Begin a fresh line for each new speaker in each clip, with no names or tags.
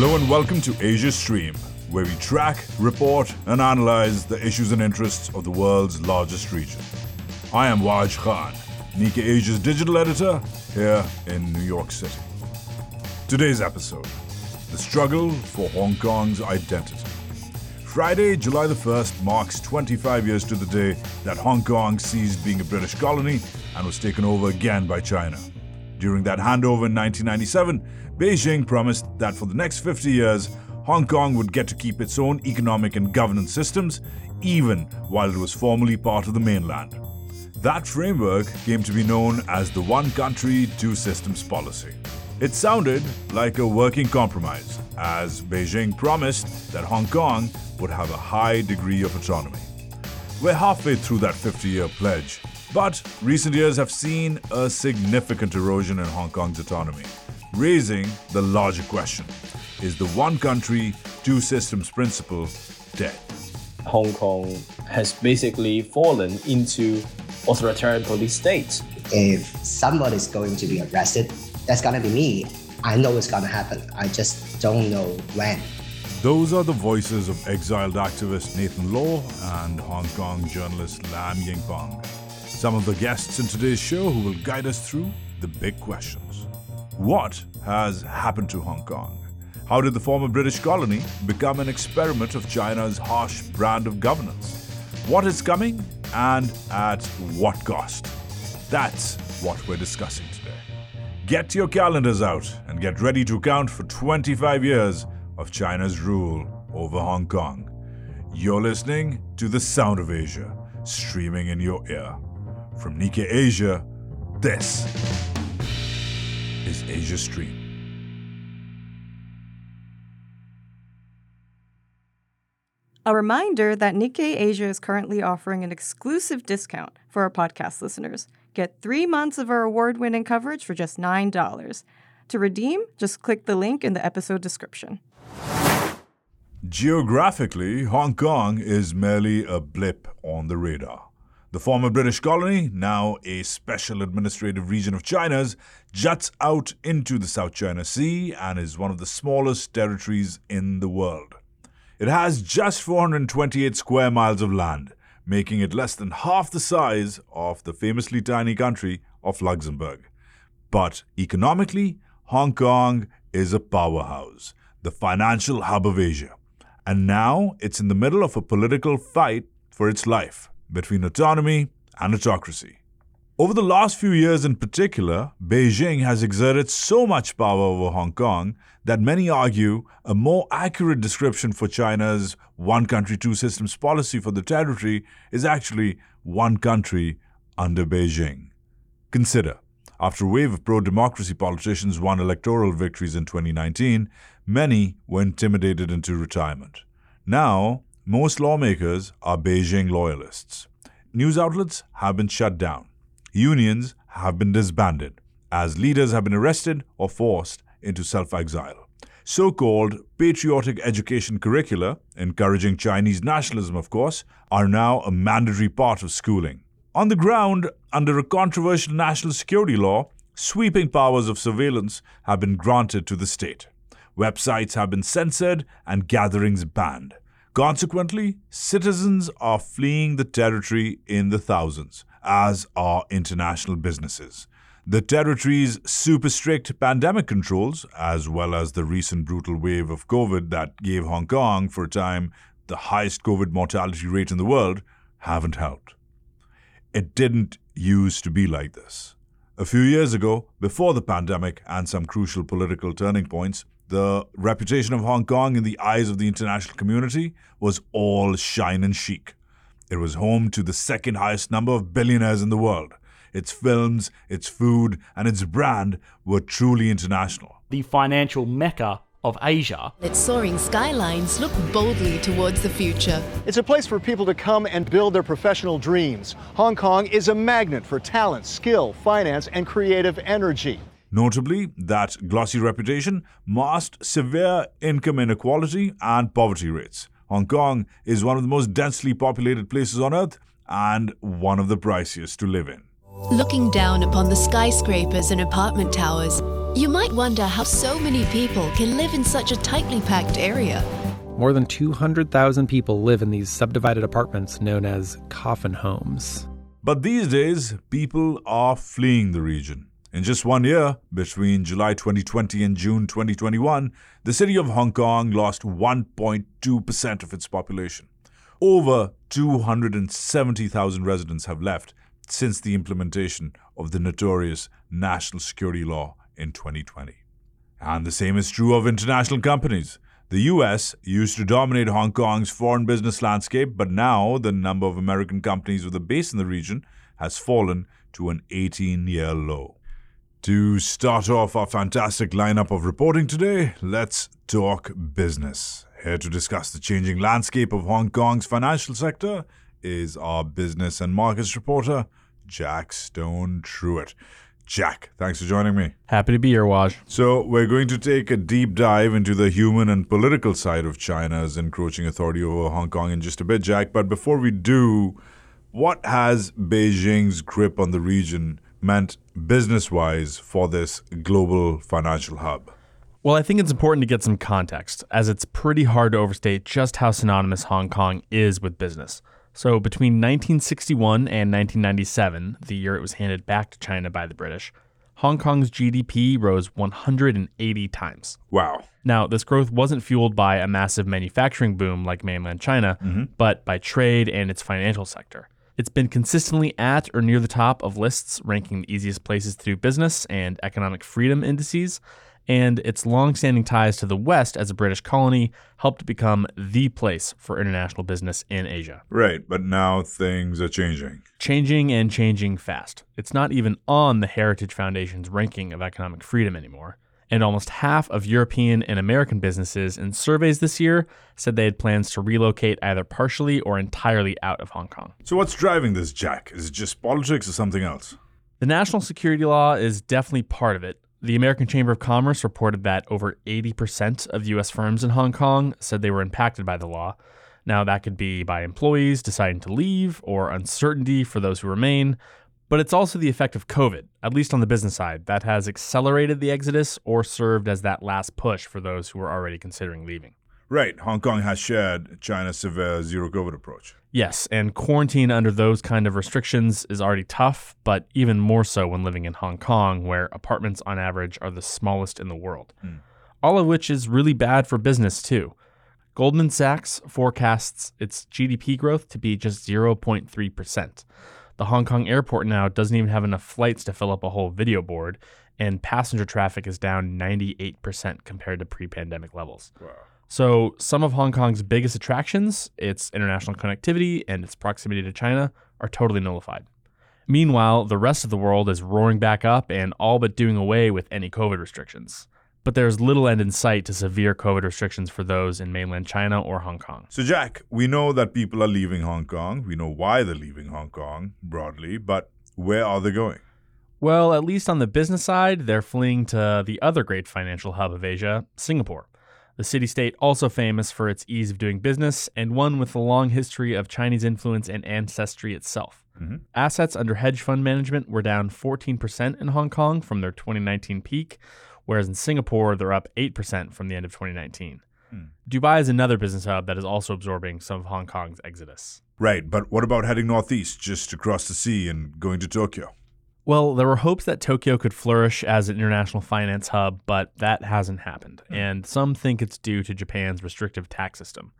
Hello and welcome to Asia Stream, where we track, report, and analyze the issues and interests of the world's largest region. I am Waj Khan, Nikkei Asia's digital editor here in New York City. Today's episode The Struggle for Hong Kong's Identity. Friday, July the 1st, marks 25 years to the day that Hong Kong ceased being a British colony and was taken over again by China. During that handover in 1997, Beijing promised that for the next 50 years, Hong Kong would get to keep its own economic and governance systems, even while it was formally part of the mainland. That framework came to be known as the One Country, Two Systems policy. It sounded like a working compromise, as Beijing promised that Hong Kong would have a high degree of autonomy. We're halfway through that 50 year pledge, but recent years have seen a significant erosion in Hong Kong's autonomy, raising the larger question is the one country, two systems principle dead?
Hong Kong has basically fallen into authoritarian police state.
If somebody's going to be arrested, that's gonna be me. I know it's gonna happen. I just don't know when.
Those are the voices of exiled activist Nathan Law and Hong Kong journalist Lam Ying-pong. Some of the guests in today's show who will guide us through the big questions. What has happened to Hong Kong? How did the former British colony become an experiment of China's harsh brand of governance? What is coming and at what cost? That's what we're discussing today. Get your calendars out and get ready to count for 25 years of China's rule over Hong Kong. You're listening to The Sound of Asia, streaming in your ear. From Nikkei Asia, this is Asia Stream.
A reminder that Nikkei Asia is currently offering an exclusive discount for our podcast listeners. Get three months of our award winning coverage for just $9. To redeem, just click the link in the episode description.
Geographically, Hong Kong is merely a blip on the radar. The former British colony, now a special administrative region of China's, juts out into the South China Sea and is one of the smallest territories in the world. It has just 428 square miles of land, making it less than half the size of the famously tiny country of Luxembourg. But economically, Hong Kong is a powerhouse, the financial hub of Asia. And now it's in the middle of a political fight for its life between autonomy and autocracy. Over the last few years in particular, Beijing has exerted so much power over Hong Kong that many argue a more accurate description for China's one country, two systems policy for the territory is actually one country under Beijing. Consider, after a wave of pro democracy politicians won electoral victories in 2019, many were intimidated into retirement. Now, most lawmakers are Beijing loyalists. News outlets have been shut down. Unions have been disbanded, as leaders have been arrested or forced into self exile. So called patriotic education curricula, encouraging Chinese nationalism, of course, are now a mandatory part of schooling. On the ground, under a controversial national security law, sweeping powers of surveillance have been granted to the state. Websites have been censored and gatherings banned. Consequently, citizens are fleeing the territory in the thousands, as are international businesses. The territory's super strict pandemic controls, as well as the recent brutal wave of COVID that gave Hong Kong, for a time, the highest COVID mortality rate in the world, haven't helped. It didn't used to be like this. A few years ago, before the pandemic and some crucial political turning points, the reputation of Hong Kong in the eyes of the international community was all shine and chic. It was home to the second highest number of billionaires in the world. Its films, its food, and its brand were truly international.
The financial mecca of Asia.
Its soaring skylines look boldly towards the future.
It's a place for people to come and build their professional dreams. Hong Kong is a magnet for talent, skill, finance, and creative energy.
Notably, that glossy reputation masked severe income inequality and poverty rates. Hong Kong is one of the most densely populated places on earth and one of the priciest to live in.
Looking down upon the skyscrapers and apartment towers, You might wonder how so many people can live in such a tightly packed area.
More than 200,000 people live in these subdivided apartments known as coffin homes.
But these days, people are fleeing the region. In just one year, between July 2020 and June 2021, the city of Hong Kong lost 1.2% of its population. Over 270,000 residents have left since the implementation of the notorious national security law in 2020. And the same is true of international companies. The US used to dominate Hong Kong's foreign business landscape, but now the number of American companies with a base in the region has fallen to an 18 year low. To start off our fantastic lineup of reporting today, let's talk business. Here to discuss the changing landscape of Hong Kong's financial sector is our business and markets reporter, Jack Stone Truitt. Jack, thanks for joining me.
Happy to be here, Waj.
So, we're going to take a deep dive into the human and political side of China's encroaching authority over Hong Kong in just a bit, Jack. But before we do, what has Beijing's grip on the region meant business wise for this global financial hub?
Well, I think it's important to get some context, as it's pretty hard to overstate just how synonymous Hong Kong is with business. So, between 1961 and 1997, the year it was handed back to China by the British, Hong Kong's GDP rose 180 times.
Wow.
Now, this growth wasn't fueled by a massive manufacturing boom like mainland China, mm-hmm. but by trade and its financial sector. It's been consistently at or near the top of lists ranking the easiest places to do business and economic freedom indices, and its long-standing ties to the West as a British colony helped become the place for international business in Asia.
Right, but now things are changing.
Changing and changing fast. It's not even on the Heritage Foundation's ranking of economic freedom anymore. And almost half of European and American businesses in surveys this year said they had plans to relocate either partially or entirely out of Hong Kong.
So, what's driving this, Jack? Is it just politics or something else?
The national security law is definitely part of it. The American Chamber of Commerce reported that over 80% of U.S. firms in Hong Kong said they were impacted by the law. Now, that could be by employees deciding to leave or uncertainty for those who remain, but it's also the effect of COVID, at least on the business side, that has accelerated the exodus or served as that last push for those who were already considering leaving.
Right, Hong Kong has shared China's severe zero COVID approach.
Yes, and quarantine under those kind of restrictions is already tough, but even more so when living in Hong Kong, where apartments on average are the smallest in the world. Hmm. All of which is really bad for business, too. Goldman Sachs forecasts its GDP growth to be just 0.3%. The Hong Kong airport now doesn't even have enough flights to fill up a whole video board, and passenger traffic is down 98% compared to pre pandemic levels. So, some of Hong Kong's biggest attractions, its international connectivity and its proximity to China, are totally nullified. Meanwhile, the rest of the world is roaring back up and all but doing away with any COVID restrictions. But there's little end in sight to severe COVID restrictions for those in mainland China or Hong Kong.
So, Jack, we know that people are leaving Hong Kong. We know why they're leaving Hong Kong broadly, but where are they going?
Well, at least on the business side, they're fleeing to the other great financial hub of Asia, Singapore. The city state also famous for its ease of doing business and one with a long history of Chinese influence and ancestry itself. Mm-hmm. Assets under hedge fund management were down 14% in Hong Kong from their 2019 peak, whereas in Singapore they're up 8% from the end of 2019. Hmm. Dubai is another business hub that is also absorbing some of Hong Kong's exodus.
Right, but what about heading northeast, just across the sea and going to Tokyo?
Well, there were hopes that Tokyo could flourish as an international finance hub, but that hasn't happened, hmm. and some think it's due to Japan's restrictive tax system.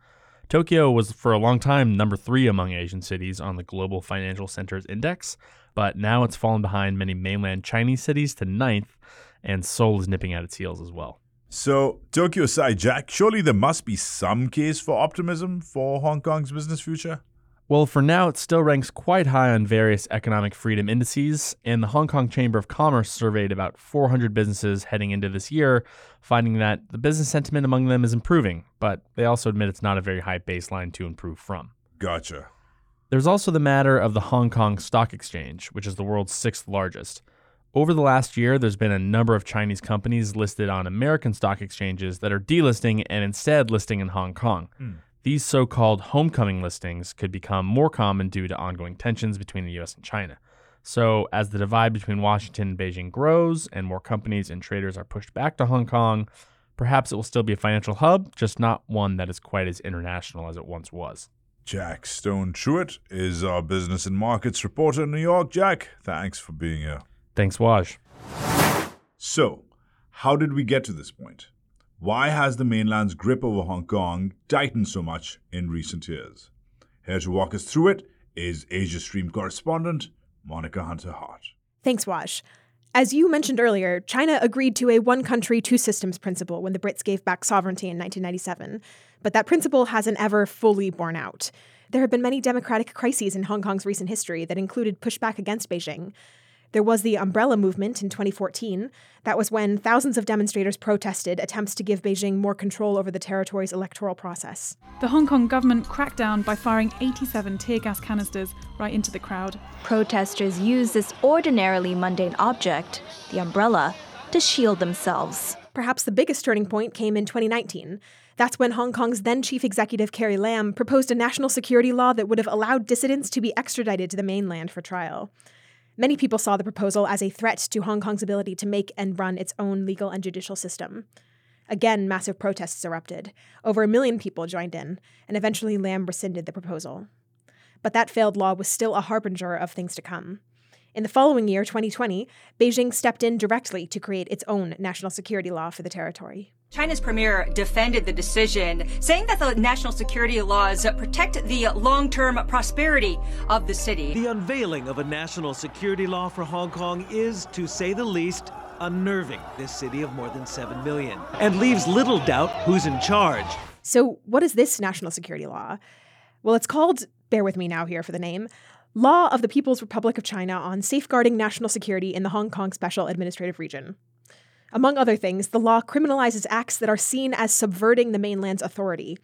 Tokyo was for a long time number three among Asian cities on the Global Financial Centers Index, but now it's fallen behind many mainland Chinese cities to ninth, and Seoul is nipping at its heels as well.
So, Tokyo aside, Jack, surely there must be some case for optimism for Hong Kong's business future?
Well, for now, it still ranks quite high on various economic freedom indices, and the Hong Kong Chamber of Commerce surveyed about 400 businesses heading into this year, finding that the business sentiment among them is improving, but they also admit it's not a very high baseline to improve from.
Gotcha.
There's also the matter of the Hong Kong Stock Exchange, which is the world's sixth largest. Over the last year, there's been a number of Chinese companies listed on American stock exchanges that are delisting and instead listing in Hong Kong. Hmm. These so called homecoming listings could become more common due to ongoing tensions between the US and China. So, as the divide between Washington and Beijing grows and more companies and traders are pushed back to Hong Kong, perhaps it will still be a financial hub, just not one that is quite as international as it once was.
Jack Stone Truitt is our business and markets reporter in New York. Jack, thanks for being here.
Thanks, Waj.
So, how did we get to this point? Why has the mainland's grip over Hong Kong tightened so much in recent years? Here to walk us through it is Asia Stream correspondent Monica Hunter Hart.
Thanks, Waj. As you mentioned earlier, China agreed to a one country, two systems principle when the Brits gave back sovereignty in 1997. But that principle hasn't ever fully borne out. There have been many democratic crises in Hong Kong's recent history that included pushback against Beijing. There was the Umbrella Movement in 2014. That was when thousands of demonstrators protested attempts to give Beijing more control over the territory's electoral process.
The Hong Kong government cracked down by firing 87 tear gas canisters right into the crowd.
Protesters used this ordinarily mundane object, the umbrella, to shield themselves.
Perhaps the biggest turning point came in 2019. That's when Hong Kong's then chief executive Carrie Lam proposed a national security law that would have allowed dissidents to be extradited to the mainland for trial. Many people saw the proposal as a threat to Hong Kong's ability to make and run its own legal and judicial system. Again, massive protests erupted. Over a million people joined in, and eventually Lam rescinded the proposal. But that failed law was still a harbinger of things to come. In the following year, 2020, Beijing stepped in directly to create its own national security law for the territory.
China's premier defended the decision, saying that the national security laws protect the long term prosperity of the city.
The unveiling of a national security law for Hong Kong is, to say the least, unnerving this city of more than 7 million and leaves little doubt who's in charge.
So, what is this national security law? Well, it's called, bear with me now here for the name, Law of the People's Republic of China on Safeguarding National Security in the Hong Kong Special Administrative Region. Among other things, the law criminalizes acts that are seen as subverting the mainland's authority.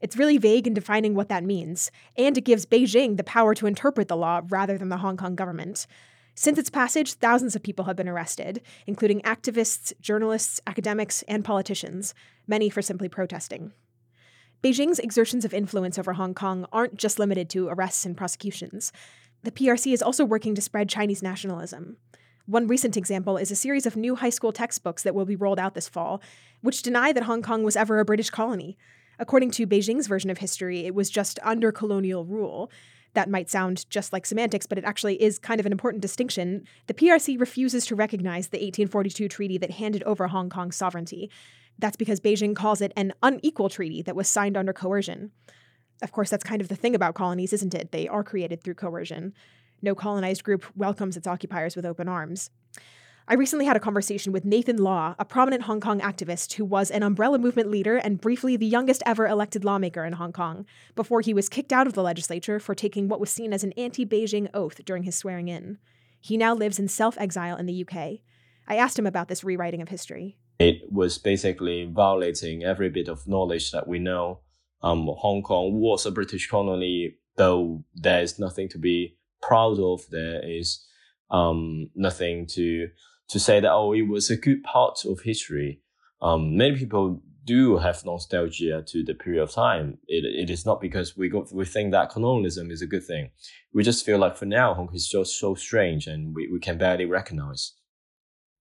It's really vague in defining what that means, and it gives Beijing the power to interpret the law rather than the Hong Kong government. Since its passage, thousands of people have been arrested, including activists, journalists, academics, and politicians, many for simply protesting. Beijing's exertions of influence over Hong Kong aren't just limited to arrests and prosecutions. The PRC is also working to spread Chinese nationalism. One recent example is a series of new high school textbooks that will be rolled out this fall, which deny that Hong Kong was ever a British colony. According to Beijing's version of history, it was just under colonial rule. That might sound just like semantics, but it actually is kind of an important distinction. The PRC refuses to recognize the 1842 treaty that handed over Hong Kong's sovereignty. That's because Beijing calls it an unequal treaty that was signed under coercion. Of course, that's kind of the thing about colonies, isn't it? They are created through coercion. No colonized group welcomes its occupiers with open arms. I recently had a conversation with Nathan Law, a prominent Hong Kong activist who was an umbrella movement leader and briefly the youngest ever elected lawmaker in Hong Kong, before he was kicked out of the legislature for taking what was seen as an anti Beijing oath during his swearing in. He now lives in self exile in the UK. I asked him about this rewriting of history.
It was basically violating every bit of knowledge that we know. Um, Hong Kong was a British colony, though there is nothing to be proud of. There is um, nothing to to say that oh, it was a good part of history. Um, many people do have nostalgia to the period of time. It, it is not because we go, we think that colonialism is a good thing. We just feel like for now Hong Kong is just so strange and we, we can barely recognize.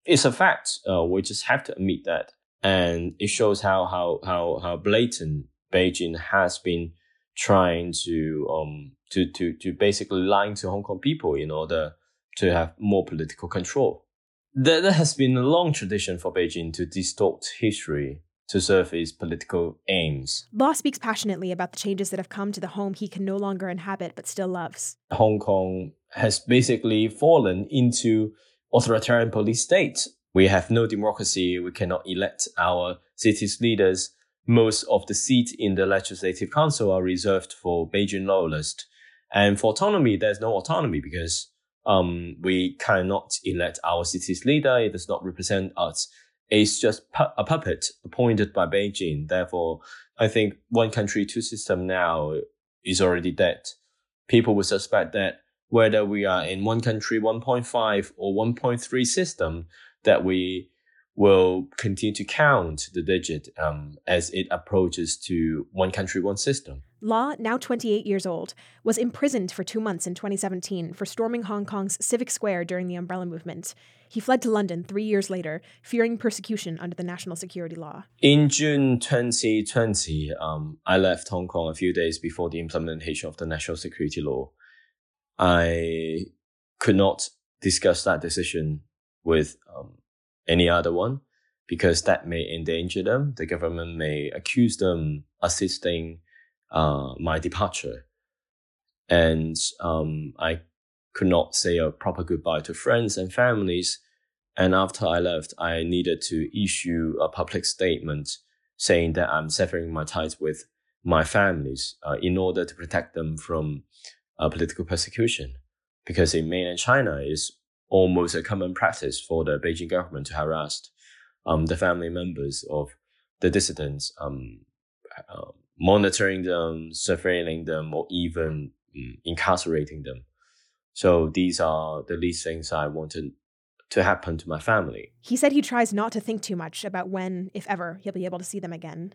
It's a fact. Uh, we just have to admit that, and it shows how how how how blatant Beijing has been trying to um to to to basically lying to Hong Kong people in order to have more political control. There, there has been a long tradition for Beijing to distort history to serve its political aims.
Law speaks passionately about the changes that have come to the home he can no longer inhabit but still loves.
Hong Kong has basically fallen into authoritarian police state. We have no democracy. We cannot elect our city's leaders. Most of the seats in the Legislative Council are reserved for Beijing loyalists. And for autonomy, there's no autonomy because um, we cannot elect our city's leader. It does not represent us. It's just pu- a puppet appointed by Beijing. Therefore, I think one country, two system now is already dead. People will suspect that whether we are in one country 1.5 or 1.3 system, that we will continue to count the digit um, as it approaches to one country, one system.
Law, now 28 years old, was imprisoned for two months in 2017 for storming Hong Kong's Civic Square during the Umbrella Movement. He fled to London three years later, fearing persecution under the national security law.
In June 2020, um, I left Hong Kong a few days before the implementation of the national security law. I could not discuss that decision with um, any other one because that may endanger them. The government may accuse them assisting uh, my departure. And um, I could not say a proper goodbye to friends and families. And after I left, I needed to issue a public statement saying that I'm severing my ties with my families uh, in order to protect them from uh, political persecution. Because in mainland China, it's almost a common practice for the Beijing government to harass um, the family members of the dissidents, um, uh, monitoring them, surveilling them, or even um, incarcerating them. So these are the least things I wanted to happen to my family.
He said he tries not to think too much about when, if ever, he'll be able to see them again.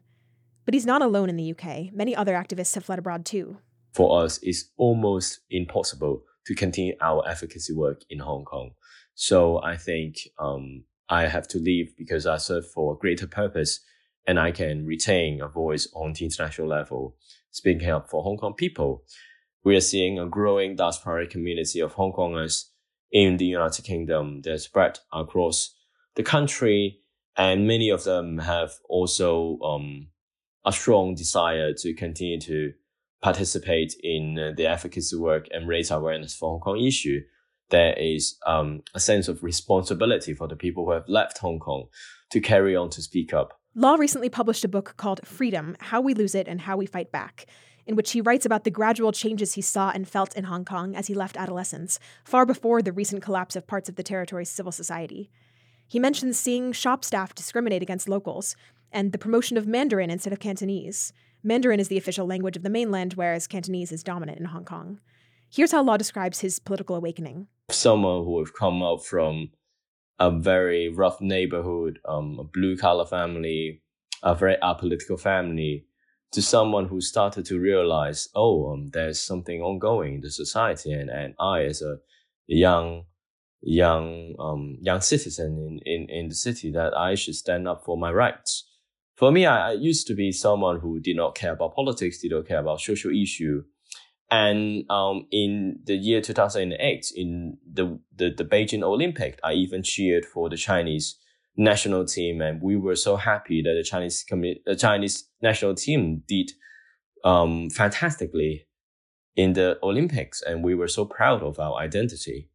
But he's not alone in the UK. Many other activists have fled abroad too.
For us, it's almost impossible to continue our advocacy work in Hong Kong. So I think um, I have to leave because I serve for a greater purpose and I can retain a voice on the international level, speaking up for Hong Kong people. We are seeing a growing diaspora community of Hong Kongers in the United Kingdom that spread across the country, and many of them have also um, a strong desire to continue to participate in uh, the advocacy work and raise awareness for Hong Kong issue. There is um, a sense of responsibility for the people who have left Hong Kong to carry on to speak up.
Law recently published a book called Freedom How We Lose It and How We Fight Back, in which he writes about the gradual changes he saw and felt in Hong Kong as he left adolescence, far before the recent collapse of parts of the territory's civil society. He mentions seeing shop staff discriminate against locals and the promotion of Mandarin instead of Cantonese. Mandarin is the official language of the mainland, whereas Cantonese is dominant in Hong Kong. Here's how Law describes his political awakening.
Someone who have come up from a very rough neighborhood, um, a blue collar family, a very apolitical family, to someone who started to realize, oh, um, there's something ongoing in the society, and, and I, as a young young um, young citizen in, in, in the city, that I should stand up for my rights. For me, I, I used to be someone who did not care about politics, did not care about social issue. And um, in the year 2008, in the, the, the Beijing Olympic, I even cheered for the Chinese national team, and we were so happy that the Chinese the Chinese national team did um, fantastically in the Olympics, and we were so proud of our identity.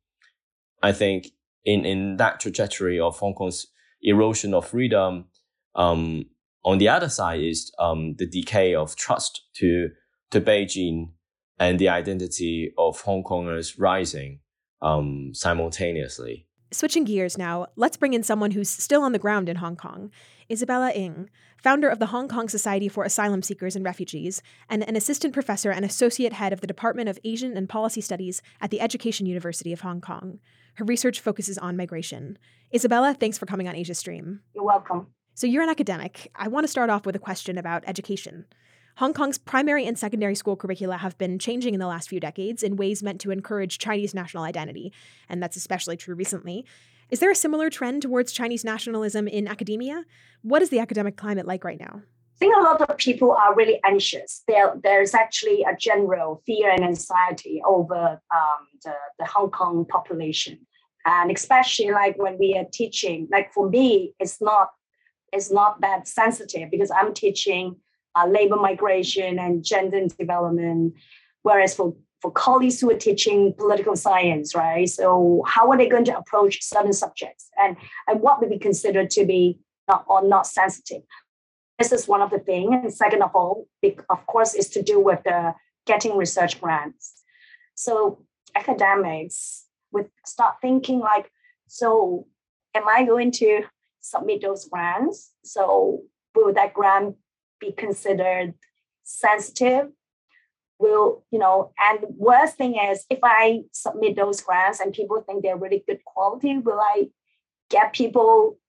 I think in in that trajectory of Hong Kong's erosion of freedom, um, on the other side is um, the decay of trust to to Beijing and the identity of Hong Kongers rising um, simultaneously.
Switching gears now, let's bring in someone who's still on the ground in Hong Kong Isabella Ng, founder of the Hong Kong Society for Asylum Seekers and Refugees, and an assistant professor and associate head of the Department of Asian and Policy Studies at the Education University of Hong Kong. Her research focuses on migration. Isabella, thanks for coming on Asia Stream.
You're welcome.
So, you're an academic. I want to start off with a question about education. Hong Kong's primary and secondary school curricula have been changing in the last few decades in ways meant to encourage Chinese national identity, and that's especially true recently. Is there a similar trend towards Chinese nationalism in academia? What is the academic climate like right now?
I think a lot of people are really anxious. There, there's actually a general fear and anxiety over um, the, the Hong Kong population. And especially like when we are teaching, like for me, it's not it's not that sensitive because I'm teaching uh, labor migration and gender development. Whereas for, for colleagues who are teaching political science, right? So how are they going to approach certain subjects and, and what would be considered to be not or not sensitive? This is one of the things. And second of all, of course, is to do with the getting research grants. So academics would start thinking like, so am I going to submit those grants? So will that grant be considered sensitive? Will you know and the worst thing is if i submit those grants and people think they're really good quality will i get people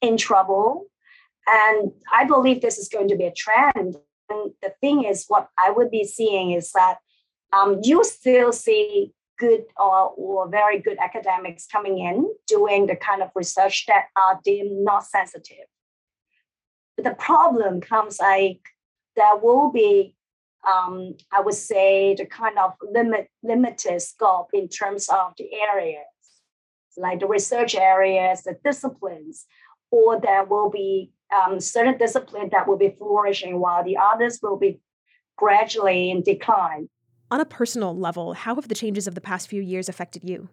in trouble? And i believe this is going to be a trend. And the thing is, what I would be seeing is that um, you still see good or, or very good academics coming in doing the kind of research that are deemed not sensitive. But the problem comes like there will be, um, I would say, the kind of limit limited scope in terms of the areas, like the research areas, the disciplines, or there will be um, certain disciplines that will be flourishing while the others will be gradually in decline.
On a personal level, how have the changes of the past few years affected you?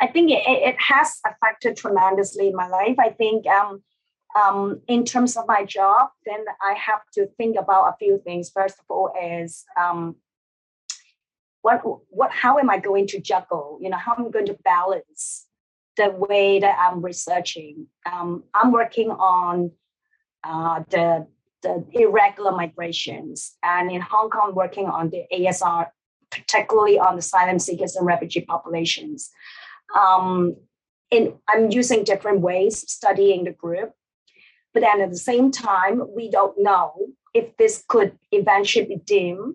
I think it, it has affected tremendously my life. I think um, um, in terms of my job, then I have to think about a few things. First of all, is um, what what how am I going to juggle? You know, how am I going to balance the way that I'm researching? Um, I'm working on uh, the the irregular migrations, and in Hong Kong, working on the ASR particularly on asylum seekers and refugee populations. Um, and I'm using different ways studying the group. But then at the same time, we don't know if this could eventually be deemed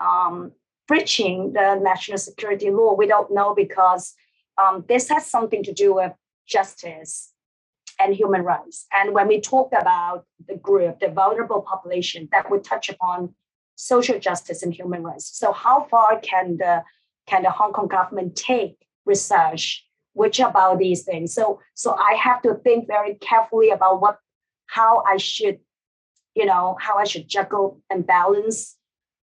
um, breaching the national security law. We don't know because um, this has something to do with justice and human rights. And when we talk about the group, the vulnerable population, that would touch upon social justice and human rights. So how far can the can the Hong Kong government take research which about these things? So so I have to think very carefully about what how I should, you know, how I should juggle and balance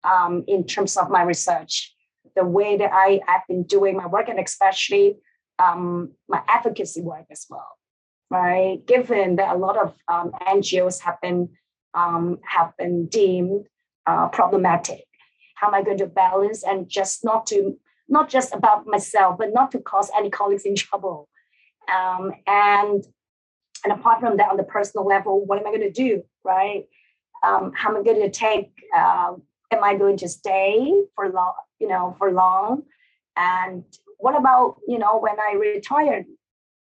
um, in terms of my research, the way that I I've been doing my work, and especially um, my advocacy work as well. Right, given that a lot of um, NGOs have been um, have been deemed uh, problematic. How am I going to balance and just not to not just about myself, but not to cause any colleagues in trouble. Um, and and apart from that, on the personal level, what am I going to do? Right? Um, how am I going to take? Uh, am I going to stay for long? You know, for long? And what about you know when I retire?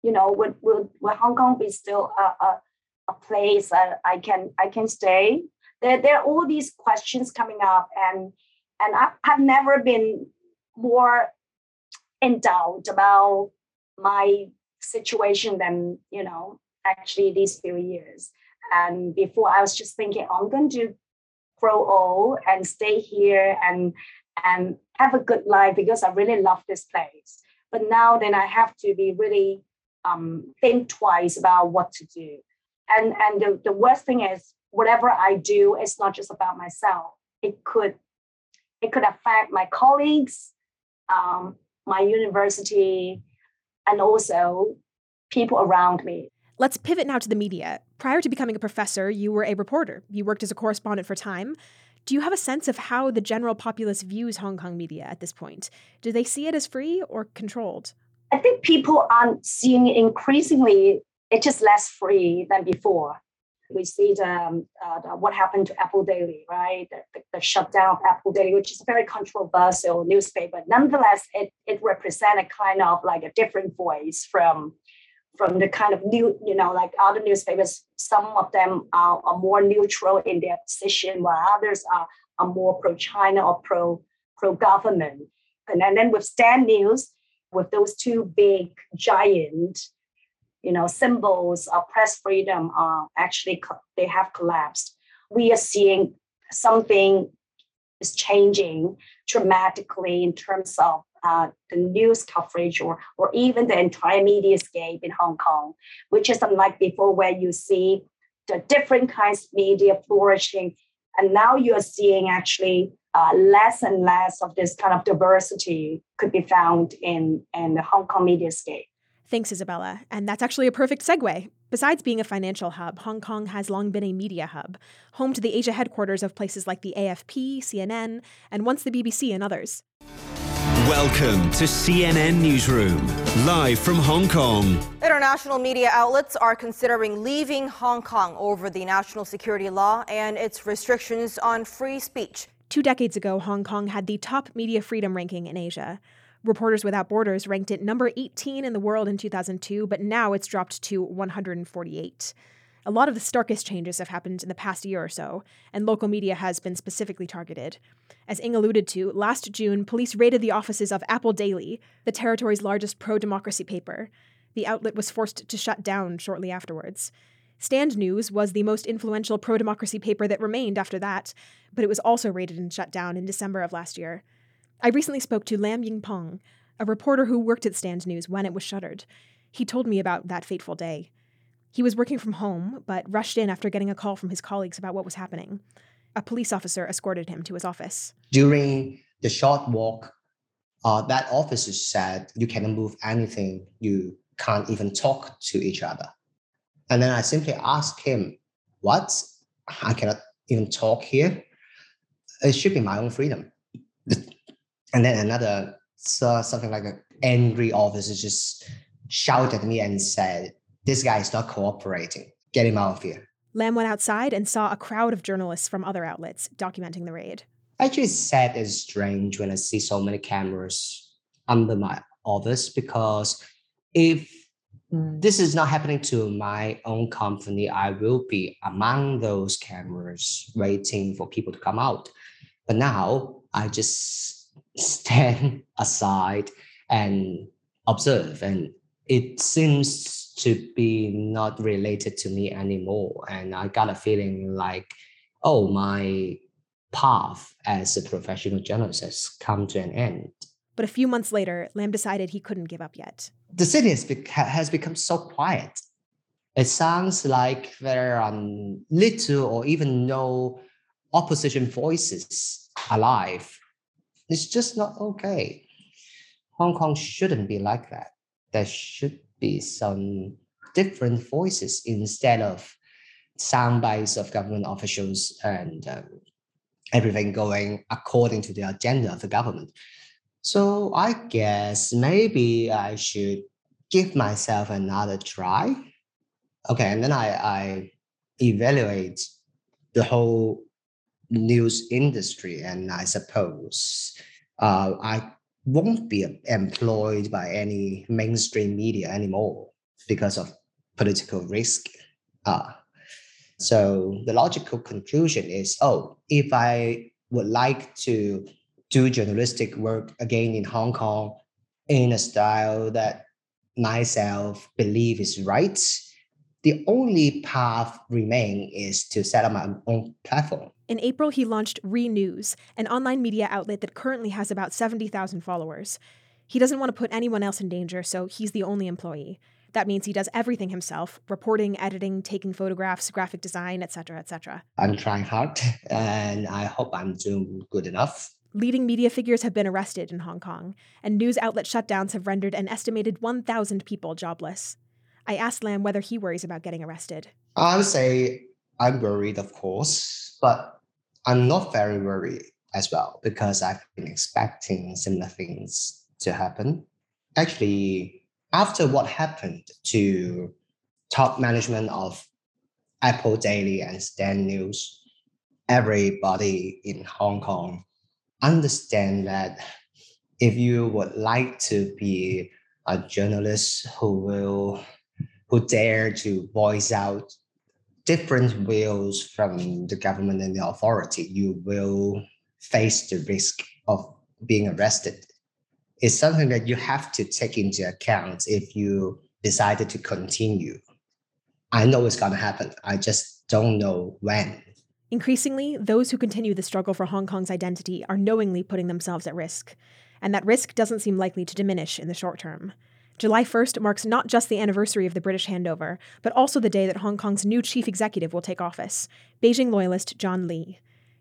You know, would will, will Hong Kong be still a, a, a place that I can I can stay? There, there are all these questions coming up and and I, have never been more in doubt about my situation than you know actually these few years. And before i was just thinking i'm going to grow old and stay here and and have a good life because i really love this place. But now then i have to be really um, think twice about what to do. And and the, the worst thing is whatever I do it's not just about myself. It could it could affect my colleagues, um, my university, and also people around me.
Let's pivot now to the media. Prior to becoming a professor, you were a reporter. You worked as a correspondent for Time. Do you have a sense of how the general populace views Hong Kong media at this point? Do they see it as free or controlled?
I think people are seeing increasingly it is less free than before we see the, um, uh, the, what happened to Apple Daily, right? The, the, the, shutdown of Apple Daily, which is a very controversial newspaper. Nonetheless, it it represented kind of like a different voice from from the kind of new, you know, like other newspapers. Some of them are, are more neutral in their position, while others are, are more pro China or pro pro government. And, and then with Stand News, with those two big giant you know, symbols of press freedom are actually they have collapsed. We are seeing something is changing dramatically in terms of uh, the news coverage or or even the entire media scape in Hong Kong, which is unlike before where you see the different kinds of media flourishing, and now you are seeing actually uh, less and less of this kind of diversity could be found in in the Hong Kong media scape.
Thanks, Isabella. And that's actually a perfect segue. Besides being a financial hub, Hong Kong has long been a media hub, home to the Asia headquarters of places like the AFP, CNN, and once the BBC and others.
Welcome to CNN Newsroom, live from Hong Kong.
International media outlets are considering leaving Hong Kong over the national security law and its restrictions on free speech.
Two decades ago, Hong Kong had the top media freedom ranking in Asia. Reporters Without Borders ranked it number 18 in the world in 2002, but now it's dropped to 148. A lot of the starkest changes have happened in the past year or so, and local media has been specifically targeted. As Ng alluded to, last June, police raided the offices of Apple Daily, the territory's largest pro democracy paper. The outlet was forced to shut down shortly afterwards. Stand News was the most influential pro democracy paper that remained after that, but it was also raided and shut down in December of last year. I recently spoke to Lam Ying-pong, a reporter who worked at Stand News when it was shuttered. He told me about that fateful day. He was working from home, but rushed in after getting a call from his colleagues about what was happening. A police officer escorted him to his office.
During the short walk, uh, that officer said, You cannot move anything. You can't even talk to each other. And then I simply asked him, What? I cannot even talk here? It should be my own freedom. And then another, so something like an angry officer just shouted at me and said, This guy is not cooperating. Get him out of here.
Lam went outside and saw a crowd of journalists from other outlets documenting the raid.
Actually, it's sad and strange when I see so many cameras under my office because if this is not happening to my own company, I will be among those cameras waiting for people to come out. But now I just stand aside and observe, and it seems to be not related to me anymore. And I got a feeling like, oh, my path as a professional journalist has come to an end.
But a few months later, Lam decided he couldn't give up yet.
The city has, has become so quiet. It sounds like there are little or even no opposition voices alive. It's just not okay. Hong Kong shouldn't be like that. There should be some different voices instead of sound bites of government officials and um, everything going according to the agenda of the government. So I guess maybe I should give myself another try. Okay, and then I, I evaluate the whole news industry, and I suppose uh, I won't be employed by any mainstream media anymore because of political risk. Uh, so the logical conclusion is, oh, if I would like to do journalistic work again in Hong Kong in a style that myself believe is right, the only path remain is to set up my own platform.
In April, he launched Re News, an online media outlet that currently has about 70,000 followers. He doesn't want to put anyone else in danger, so he's the only employee. That means he does everything himself reporting, editing, taking photographs, graphic design, etc., etc.
I'm trying hard, and I hope I'm doing good enough.
Leading media figures have been arrested in Hong Kong, and news outlet shutdowns have rendered an estimated 1,000 people jobless. I asked Lam whether he worries about getting arrested.
I would say I'm worried, of course, but I'm not very worried as well because I've been expecting similar things to happen. Actually, after what happened to top management of Apple Daily and Stand News, everybody in Hong Kong understand that if you would like to be a journalist who will who dare to voice out different views from the government and the authority, you will face the risk of being arrested. It's something that you have to take into account if you decided to continue. I know it's going to happen. I just don't know when.
Increasingly, those who continue the struggle for Hong Kong's identity are knowingly putting themselves at risk, and that risk doesn't seem likely to diminish in the short term. July 1st marks not just the anniversary of the British handover, but also the day that Hong Kong's new chief executive will take office, Beijing loyalist John Lee.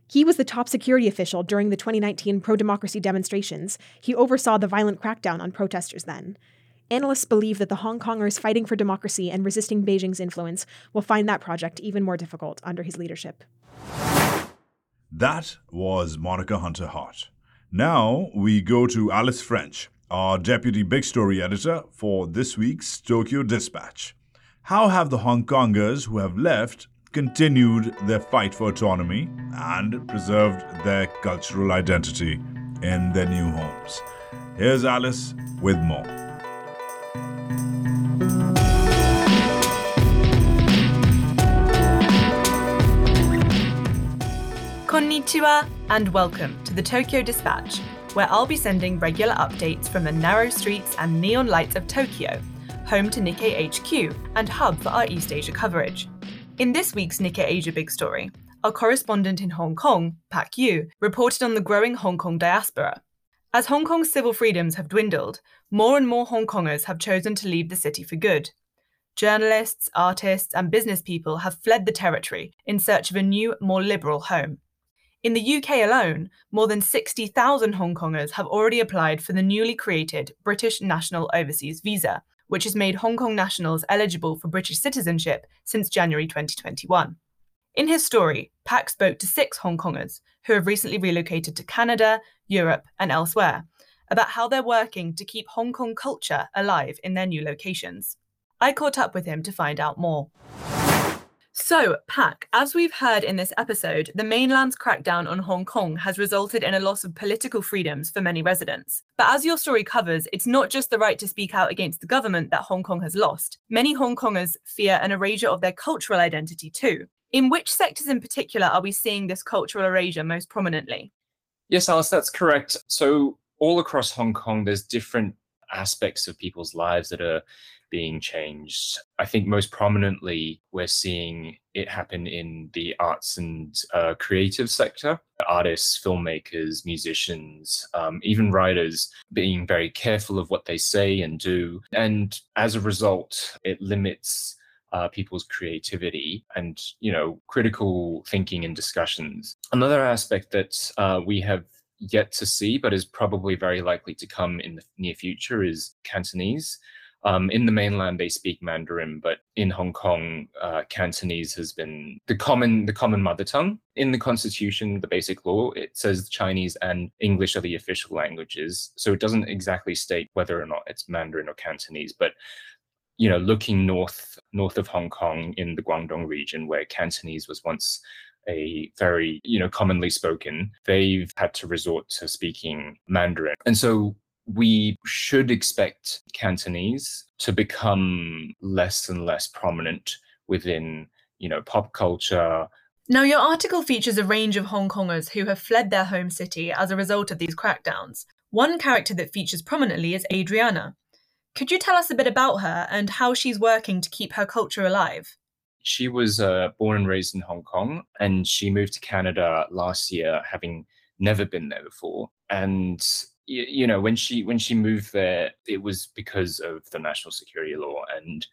He was the top security official during the 2019 pro democracy demonstrations. He oversaw the violent crackdown on protesters then. Analysts believe that the Hong Kongers fighting for democracy and resisting Beijing's influence will find that project even more difficult under his leadership.
That was Monica Hunter Hart. Now we go to Alice French, our deputy big story editor for this week's Tokyo Dispatch. How have the Hong Kongers who have left continued their fight for autonomy and preserved their cultural identity in their new homes? Here's Alice with more.
Konnichiwa and welcome to the Tokyo Dispatch where I'll be sending regular updates from the narrow streets and neon lights of Tokyo, home to Nikkei HQ and hub for our East Asia coverage. In this week's Nikkei Asia Big Story, our correspondent in Hong Kong, Pak Yiu, reported on the growing Hong Kong diaspora. As Hong Kong's civil freedoms have dwindled, more and more Hong Kongers have chosen to leave the city for good. Journalists, artists, and business people have fled the territory in search of a new, more liberal home. In the UK alone, more than 60,000 Hong Kongers have already applied for the newly created British National Overseas Visa, which has made Hong Kong nationals eligible for British citizenship since January 2021. In his story, Pak spoke to six Hong Kongers who have recently relocated to Canada, Europe, and elsewhere about how they're working to keep Hong Kong culture alive in their new locations. I caught up with him to find out more. So, Pak, as we've heard in this episode, the mainland's crackdown on Hong Kong has resulted in a loss of political freedoms for many residents. But as your story covers, it's not just the right to speak out against the government that Hong Kong has lost. Many Hong Kongers fear an erasure of their cultural identity too. In which sectors in particular are we seeing this cultural erasure most prominently?
Yes, Alice, that's correct. So, all across Hong Kong, there's different aspects of people's lives that are being changed. I think most prominently, we're seeing it happen in the arts and uh, creative sector. Artists, filmmakers, musicians, um, even writers being very careful of what they say and do. And as a result, it limits uh, people's creativity and you know critical thinking and discussions. Another aspect that uh, we have yet to see, but is probably very likely to come in the near future, is Cantonese. Um, in the mainland, they speak Mandarin, but in Hong Kong, uh, Cantonese has been the common the common mother tongue. In the constitution, the basic law, it says Chinese and English are the official languages. So it doesn't exactly state whether or not it's Mandarin or Cantonese, but you know, looking north north of Hong Kong in the Guangdong region, where Cantonese was once a very you know commonly spoken they've had to resort to speaking mandarin and so we should expect Cantonese to become less and less prominent within, you know, pop culture.
Now, your article features a range of Hong Kongers who have fled their home city as a result of these crackdowns. One character that features prominently is Adriana. Could you tell us a bit about her and how she's working to keep her culture alive?
She was uh, born and raised in Hong Kong, and she moved to Canada last year, having never been there before. And you, you know when she when she moved there it was because of the national security law and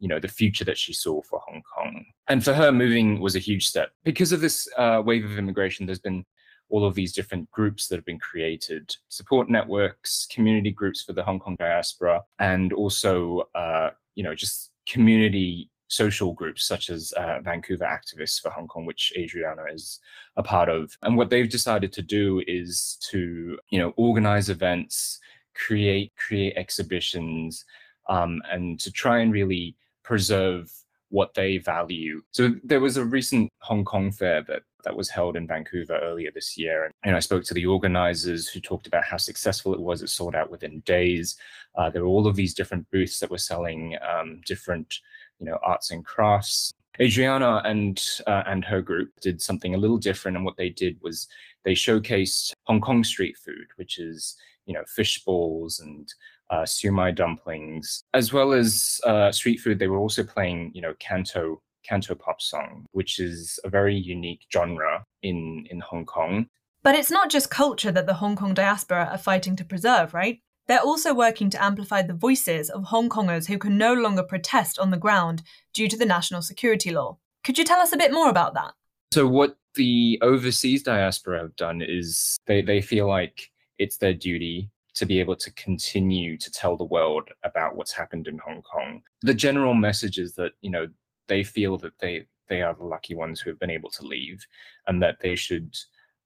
you know the future that she saw for hong kong. And for her moving was a huge step. Because of this uh, wave of immigration there's been all of these different groups that have been created support networks community groups for the hong kong diaspora and also uh, you know just community social groups such as uh, Vancouver Activists for Hong Kong, which Adriana is a part of. And what they've decided to do is to, you know, organize events, create create exhibitions, um, and to try and really preserve what they value. So there was a recent Hong Kong fair that that was held in Vancouver earlier this year, and, and I spoke to the organizers who talked about how successful it was. It sold out within days. Uh, there were all of these different booths that were selling um, different you know, arts and crafts. Adriana and uh, and her group did something a little different, and what they did was they showcased Hong Kong street food, which is you know fish balls and uh, siu dumplings, as well as uh, street food. They were also playing you know canto canto pop song, which is a very unique genre in in Hong Kong.
But it's not just culture that the Hong Kong diaspora are fighting to preserve, right? They're also working to amplify the voices of Hong Kongers who can no longer protest on the ground due to the national security law. Could you tell us a bit more about that?
So, what the overseas diaspora have done is they, they feel like it's their duty to be able to continue to tell the world about what's happened in Hong Kong. The general message is that, you know, they feel that they they are the lucky ones who have been able to leave and that they should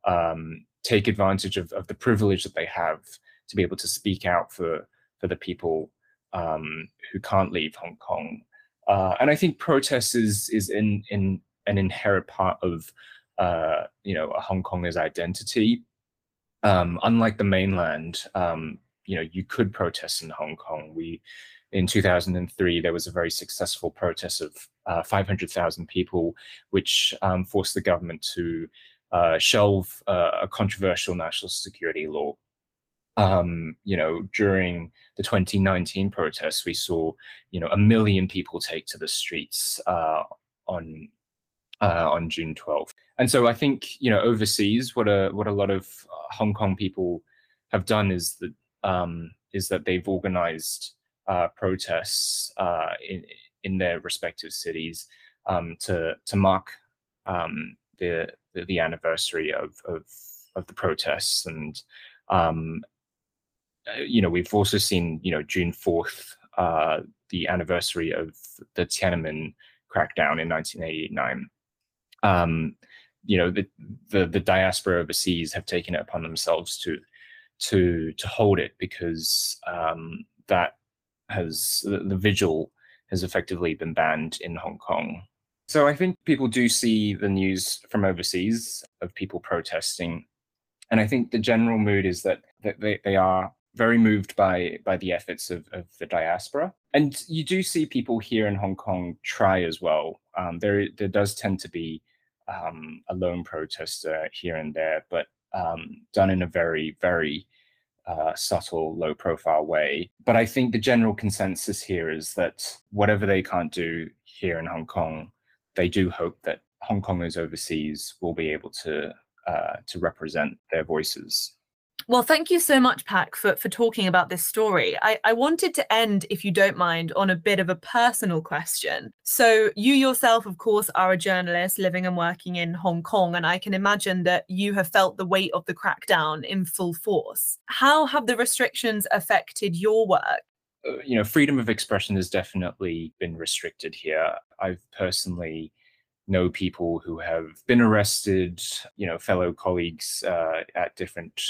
um, take advantage of, of the privilege that they have to be able to speak out for for the people um, who can't leave Hong Kong. Uh, and I think protest is is in in an inherent part of uh, you know a Hong Konger's identity. Um, unlike the mainland, um, you know, you could protest in Hong Kong. We in 2003 there was a very successful protest of uh, 500,000 people, which um, forced the government to uh, shelve uh, a controversial national security law. Um, you know, during the 2019 protests, we saw, you know, a million people take to the streets uh, on uh, on June 12th. And so I think, you know, overseas, what a what a lot of uh, Hong Kong people have done is that um, is that they've organized uh, protests uh, in in their respective cities um, to to mark um, the, the, the anniversary of of of the protests and um, you know we've also seen you know June fourth uh, the anniversary of the Tiananmen crackdown in 1989. Um, you know the, the the diaspora overseas have taken it upon themselves to to to hold it because um, that has the, the vigil has effectively been banned in Hong Kong. So I think people do see the news from overseas of people protesting. And I think the general mood is that, that they, they are very moved by by the efforts of, of the diaspora. And you do see people here in Hong Kong try as well. Um, there there does tend to be um, a lone protester here and there, but um, done in a very, very uh, subtle, low profile way. But I think the general consensus here is that whatever they can't do here in Hong Kong, they do hope that Hong Kongers overseas will be able to uh, to represent their voices.
Well, thank you so much, Pak, for, for talking about this story. I, I wanted to end, if you don't mind, on a bit of a personal question. So, you yourself, of course, are a journalist living and working in Hong Kong, and I can imagine that you have felt the weight of the crackdown in full force. How have the restrictions affected your work?
Uh, you know, freedom of expression has definitely been restricted here. I've personally know people who have been arrested, you know, fellow colleagues uh, at different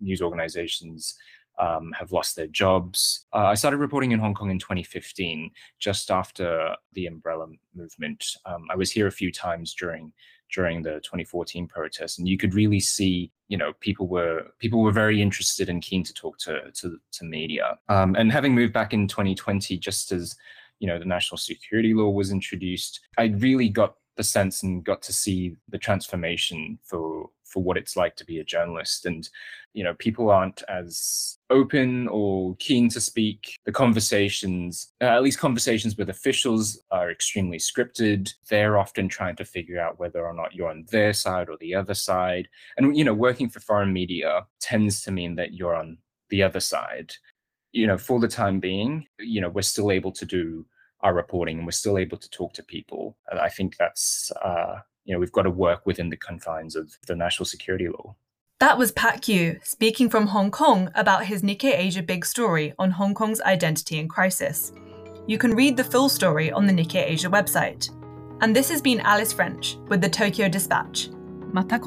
news organizations um, have lost their jobs. Uh, I started reporting in Hong Kong in 2015, just after the umbrella movement. Um, I was here a few times during during the 2014 protests, and you could really see, you know, people were people were very interested and keen to talk to to, to media. Um, and having moved back in 2020, just as you know the national security law was introduced, I really got the sense and got to see the transformation for for what it's like to be a journalist. And you know people aren't as open or keen to speak. The conversations uh, at least conversations with officials are extremely scripted. They're often trying to figure out whether or not you're on their side or the other side. And you know working for foreign media tends to mean that you're on the other side. You know for the time being you know we're still able to do our reporting and we're still able to talk to people. And I think that's, uh, you know, we've got to work within the confines of the national security law.
That was Pak Yiu speaking from Hong Kong about his Nikkei Asia Big Story on Hong Kong's identity and crisis. You can read the full story on the Nikkei Asia website. And this has been Alice French with the Tokyo Dispatch. Mata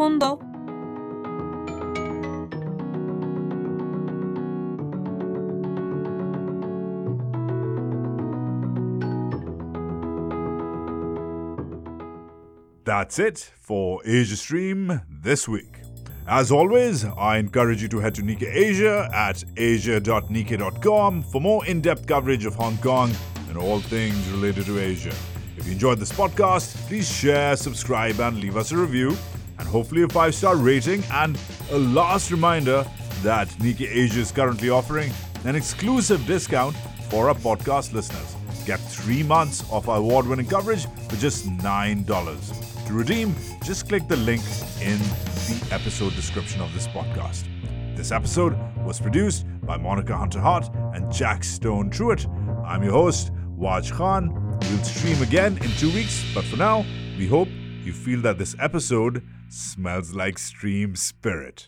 That's it for Asia Stream this week. As always, I encourage you to head to Nikkei Asia at asia.nikkei.com for more in depth coverage of Hong Kong and all things related to Asia. If you enjoyed this podcast, please share, subscribe, and leave us a review, and hopefully a five star rating. And a last reminder that Nikkei Asia is currently offering an exclusive discount for our podcast listeners. Get three months of our award winning coverage for just $9. To redeem, just click the link in the episode description of this podcast. This episode was produced by Monica Hunter Hart and Jack Stone Truitt. I'm your host, Waj Khan. We'll stream again in two weeks, but for now, we hope you feel that this episode smells like stream spirit.